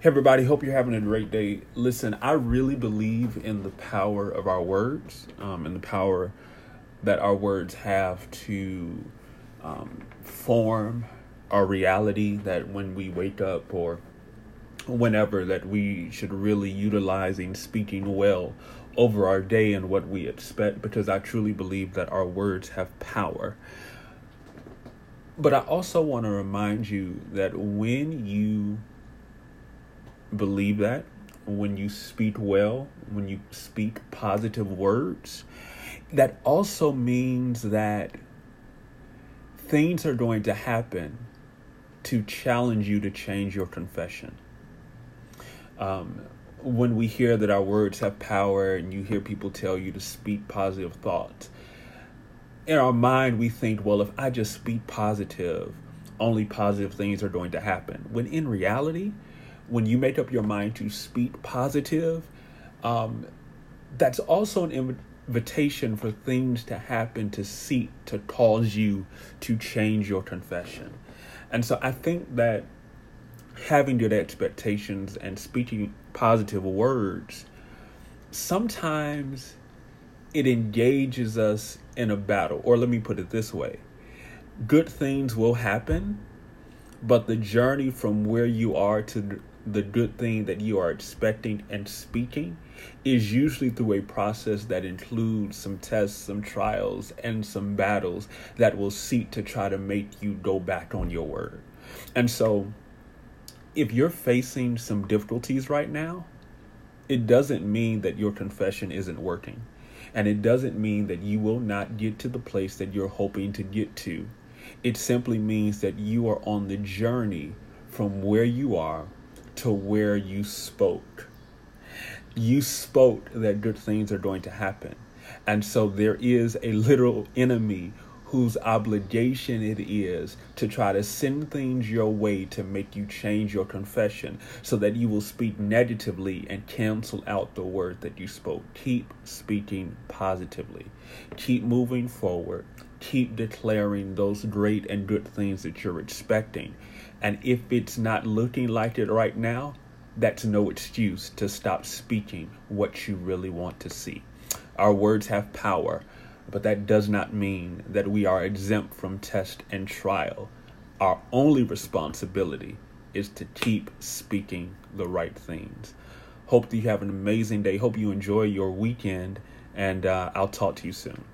Hey everybody, hope you're having a great day. Listen, I really believe in the power of our words um, and the power that our words have to um, form our reality. That when we wake up or whenever, that we should really utilizing speaking well over our day and what we expect, because I truly believe that our words have power. But I also want to remind you that when you believe that when you speak well, when you speak positive words, that also means that things are going to happen to challenge you to change your confession. Um, when we hear that our words have power and you hear people tell you to speak positive thoughts, in our mind we think, well, if I just speak positive, only positive things are going to happen. When in reality, when you make up your mind to speak positive, um, that's also an invitation for things to happen to seek to cause you to change your confession. And so I think that having good expectations and speaking positive words sometimes it engages us in a battle. Or let me put it this way good things will happen, but the journey from where you are to the good thing that you are expecting and speaking is usually through a process that includes some tests, some trials, and some battles that will seek to try to make you go back on your word. And so, if you're facing some difficulties right now, it doesn't mean that your confession isn't working. And it doesn't mean that you will not get to the place that you're hoping to get to. It simply means that you are on the journey from where you are to where you spoke. You spoke that good things are going to happen. And so there is a literal enemy whose obligation it is to try to send things your way to make you change your confession so that you will speak negatively and cancel out the word that you spoke. Keep speaking positively. Keep moving forward. Keep declaring those great and good things that you're expecting. And if it's not looking like it right now, that's no excuse to stop speaking what you really want to see. Our words have power, but that does not mean that we are exempt from test and trial. Our only responsibility is to keep speaking the right things. Hope that you have an amazing day. Hope you enjoy your weekend, and uh, I'll talk to you soon.